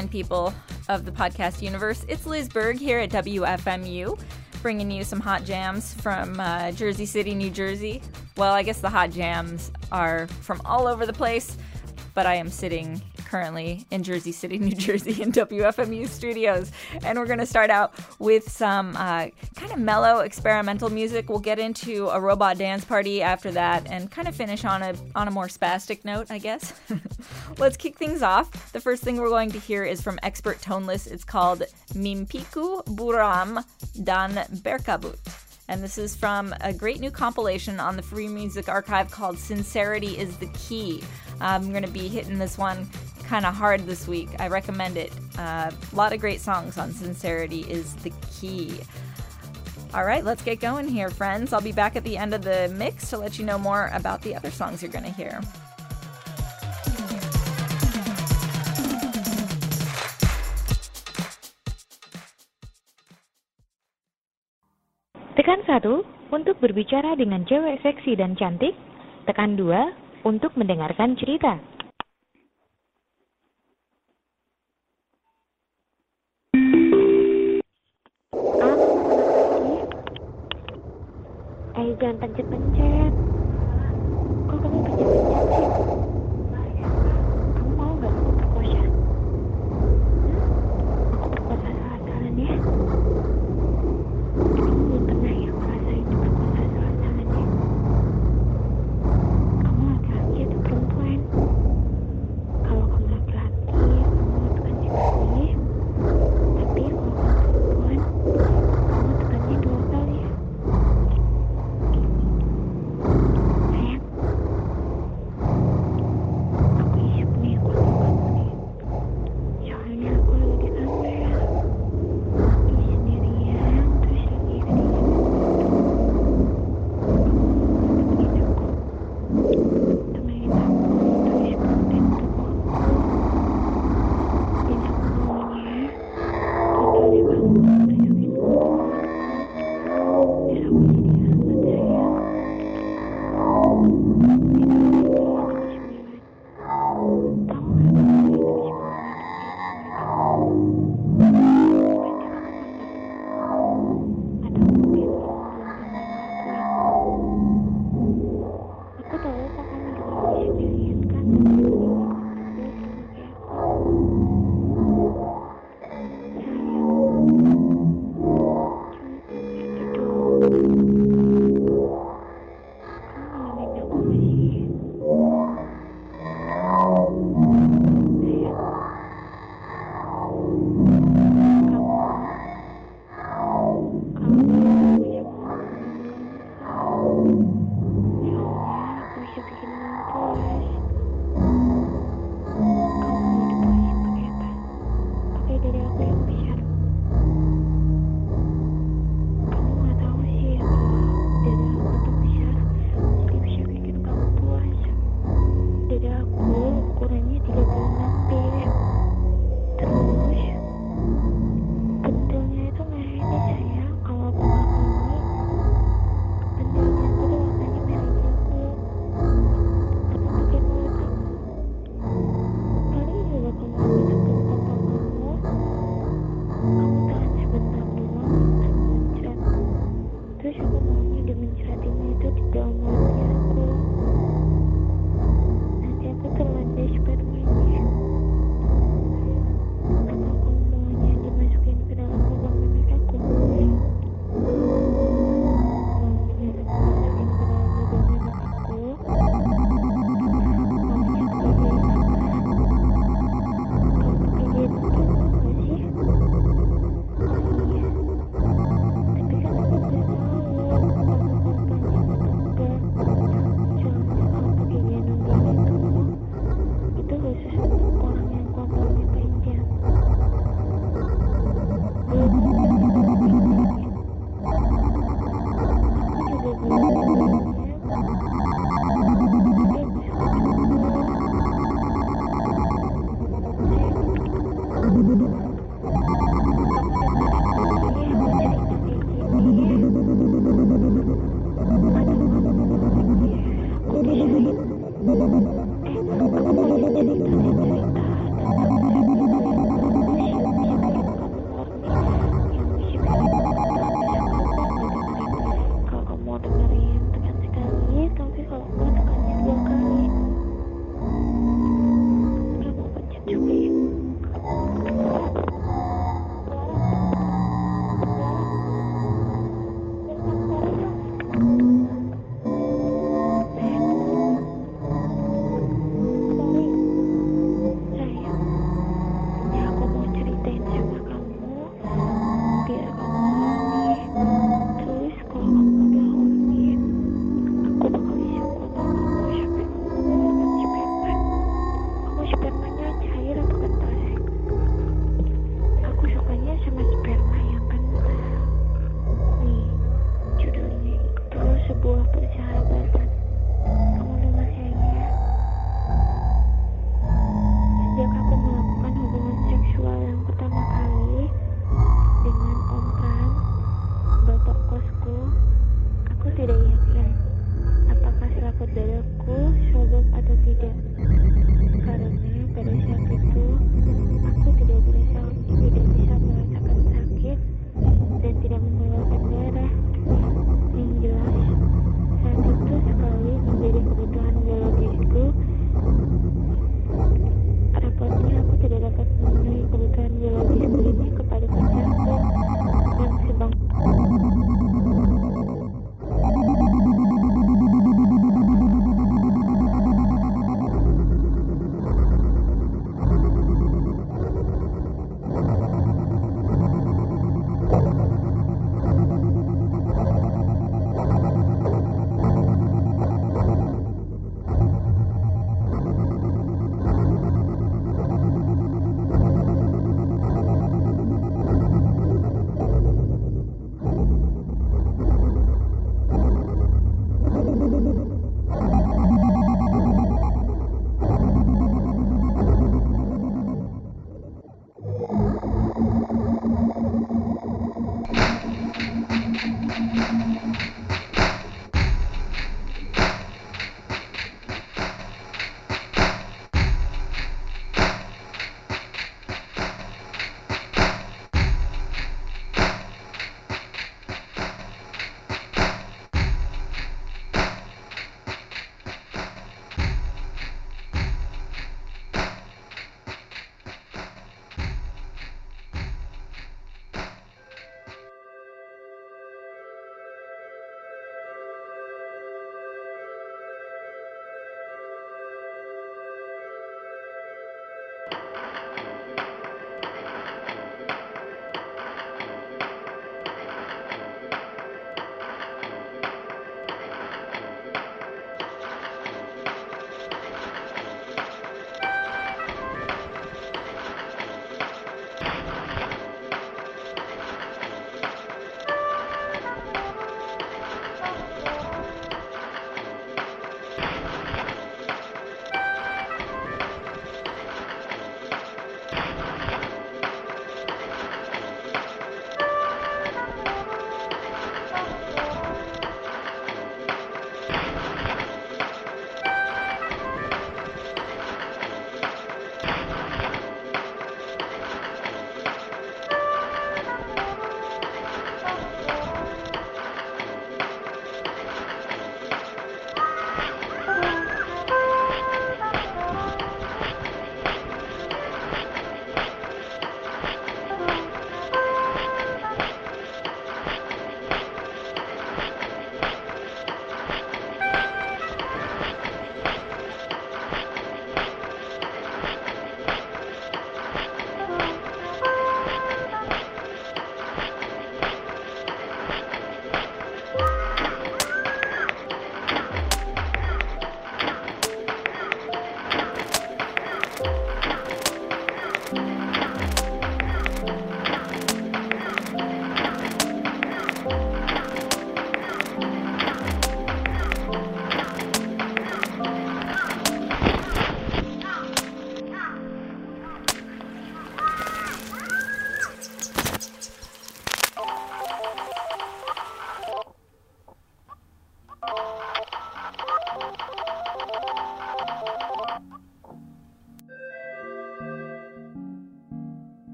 Fine people of the podcast universe. It's Liz Berg here at WFMU, bringing you some hot jams from uh, Jersey City, New Jersey. Well, I guess the hot jams are from all over the place, but I am sitting currently in Jersey City, New Jersey, in WFMU studios. And we're going to start out with some uh, kind of mellow experimental music. We'll get into a robot dance party after that, and kind of finish on a on a more spastic note, I guess. Let's kick things off. The first thing we're going to hear is from Expert Toneless. It's called Mimpiku Buram Dan Berkabut and this is from a great new compilation on the Free Music Archive called Sincerity is the Key. I'm going to be hitting this one kind of hard this week. I recommend it. Uh, a lot of great songs on Sincerity is the Key. All right, let's get going here, friends. I'll be back at the end of the mix to let you know more about the other songs you're going to hear. Tekan 1 untuk berbicara dengan cewek seksi dan cantik. Tekan 2 untuk mendengarkan cerita. Eh, jangan pencet-pencet.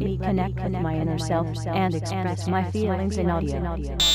Let me connect with my inner self and express my feelings in audio.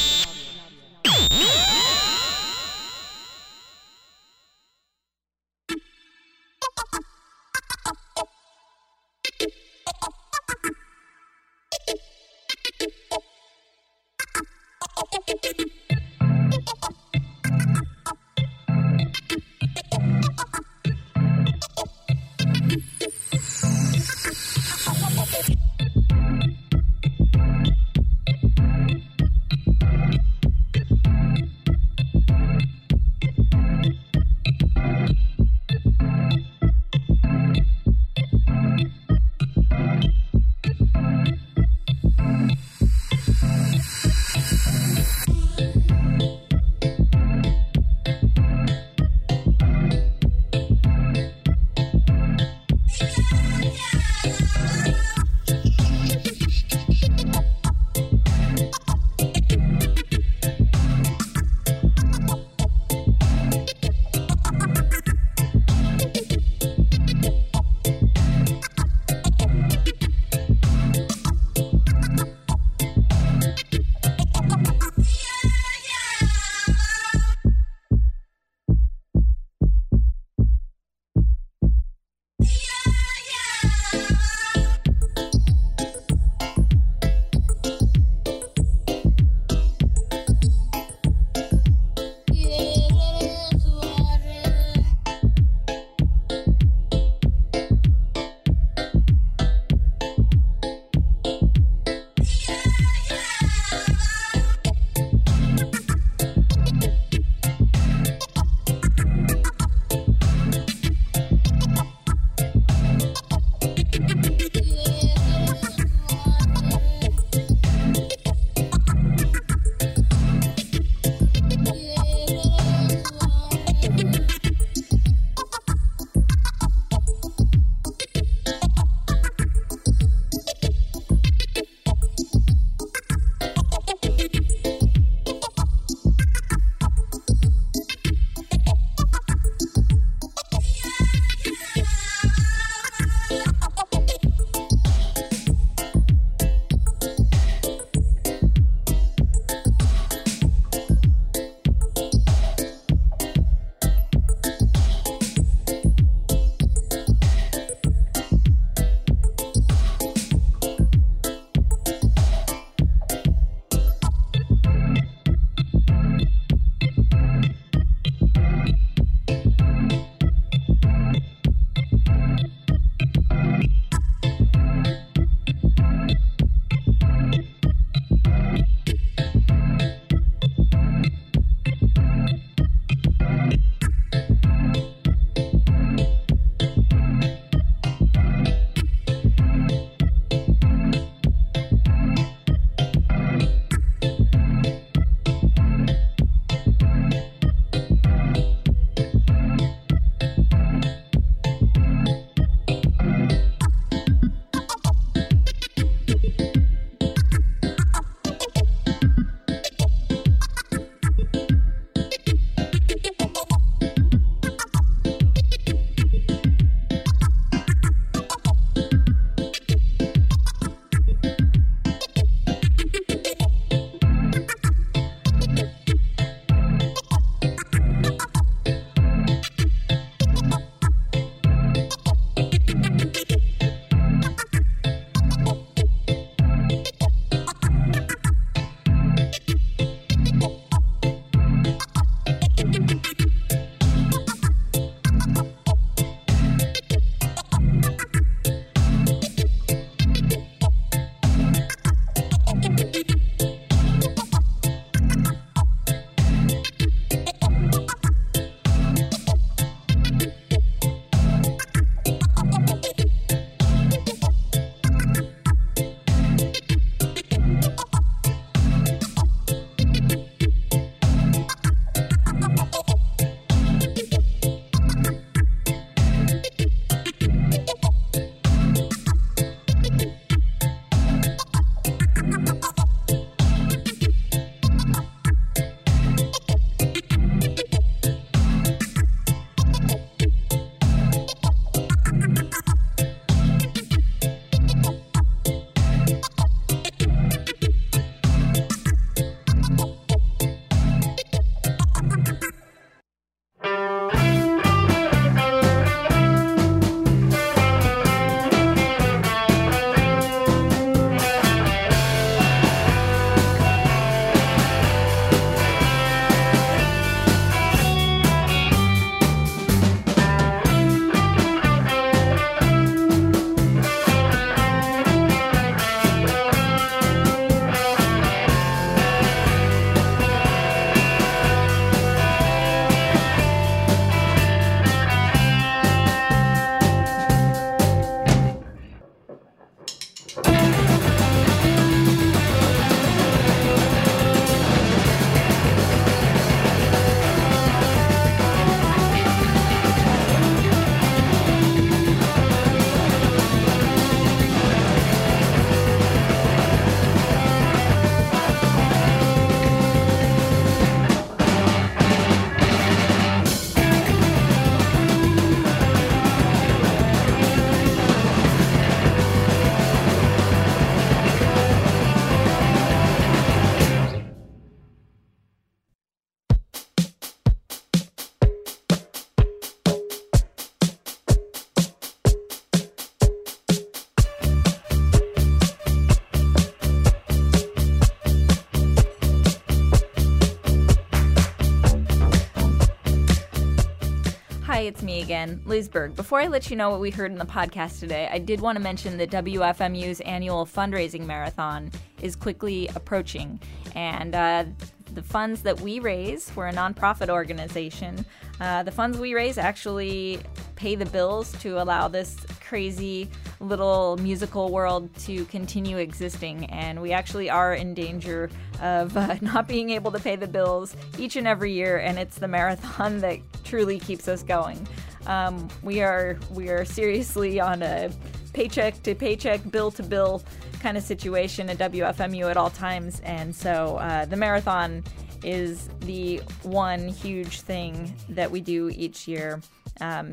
Again, Liz Berg. Before I let you know what we heard in the podcast today, I did want to mention that WFMU's annual fundraising marathon is quickly approaching. And uh, the funds that we raise, we're a nonprofit organization, uh, the funds we raise actually pay the bills to allow this crazy little musical world to continue existing. And we actually are in danger of uh, not being able to pay the bills each and every year. And it's the marathon that truly keeps us going. Um, we are we are seriously on a paycheck to paycheck, bill to bill kind of situation at WFMU at all times, and so uh, the marathon is the one huge thing that we do each year um,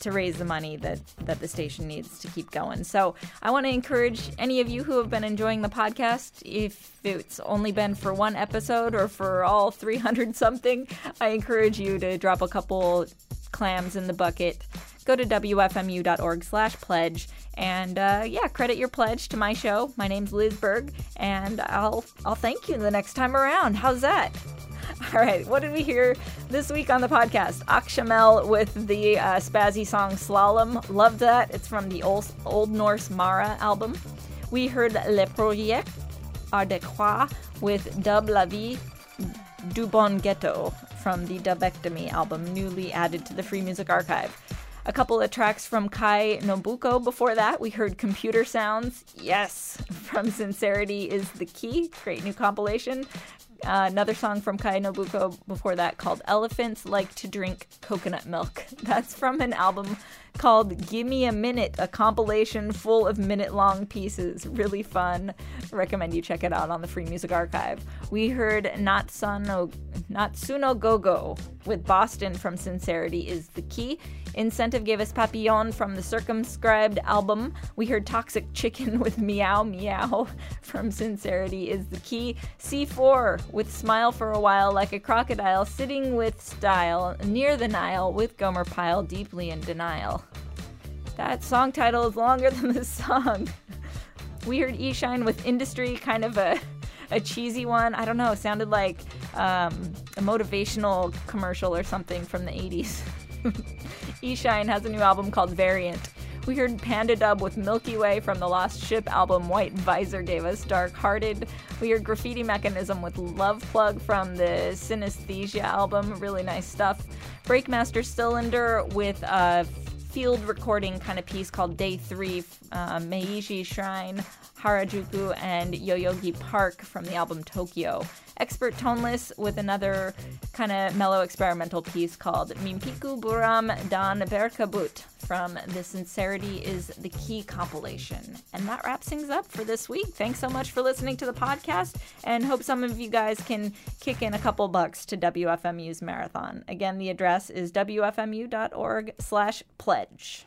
to raise the money that, that the station needs to keep going. So I want to encourage any of you who have been enjoying the podcast, if it's only been for one episode or for all 300 something, I encourage you to drop a couple clams in the bucket. Go to wfmu.org slash pledge and uh, yeah, credit your pledge to my show. My name's Liz Berg, and I'll I'll thank you the next time around. How's that? All right, what did we hear this week on the podcast? Akshamel with the uh, spazzy song Slalom. Love that. It's from the Old, Old Norse Mara album. We heard Le Projet Ardéchois with Dub La Vie du Bon Ghetto from the Dubectomy album, newly added to the Free Music Archive. A couple of tracks from Kai Nobuko before that. We heard Computer Sounds. Yes, from Sincerity is the Key. Great new compilation. Uh, another song from Kai Nobuko before that called Elephants Like to Drink Coconut Milk. That's from an album called Gimme a Minute, a compilation full of minute long pieces. Really fun. Recommend you check it out on the Free Music Archive. We heard Natsuno, Natsuno Gogo with Boston from Sincerity is the Key. Incentive gave us Papillon from the Circumscribed album. We heard Toxic Chicken with Meow Meow from Sincerity is the Key. C4 with Smile for a While Like a Crocodile, Sitting with Style Near the Nile with Gomer Pyle Deeply in Denial. That song title is longer than the song. We heard E Shine with Industry, kind of a, a cheesy one. I don't know, sounded like um, a motivational commercial or something from the 80s. E Shine has a new album called Variant. We heard Panda Dub with Milky Way from the Lost Ship album. White Visor gave us Dark Hearted. We heard Graffiti Mechanism with Love Plug from the Synesthesia album. Really nice stuff. Breakmaster Cylinder with a field recording kind of piece called Day 3, uh, Meiji Shrine, Harajuku, and Yoyogi Park from the album Tokyo. Expert Toneless with another kind of mellow experimental piece called Mimpiku Buram Dan Berkabut from the Sincerity is the Key compilation. And that wraps things up for this week. Thanks so much for listening to the podcast and hope some of you guys can kick in a couple bucks to WFMU's marathon. Again, the address is wfmu.org slash pledge.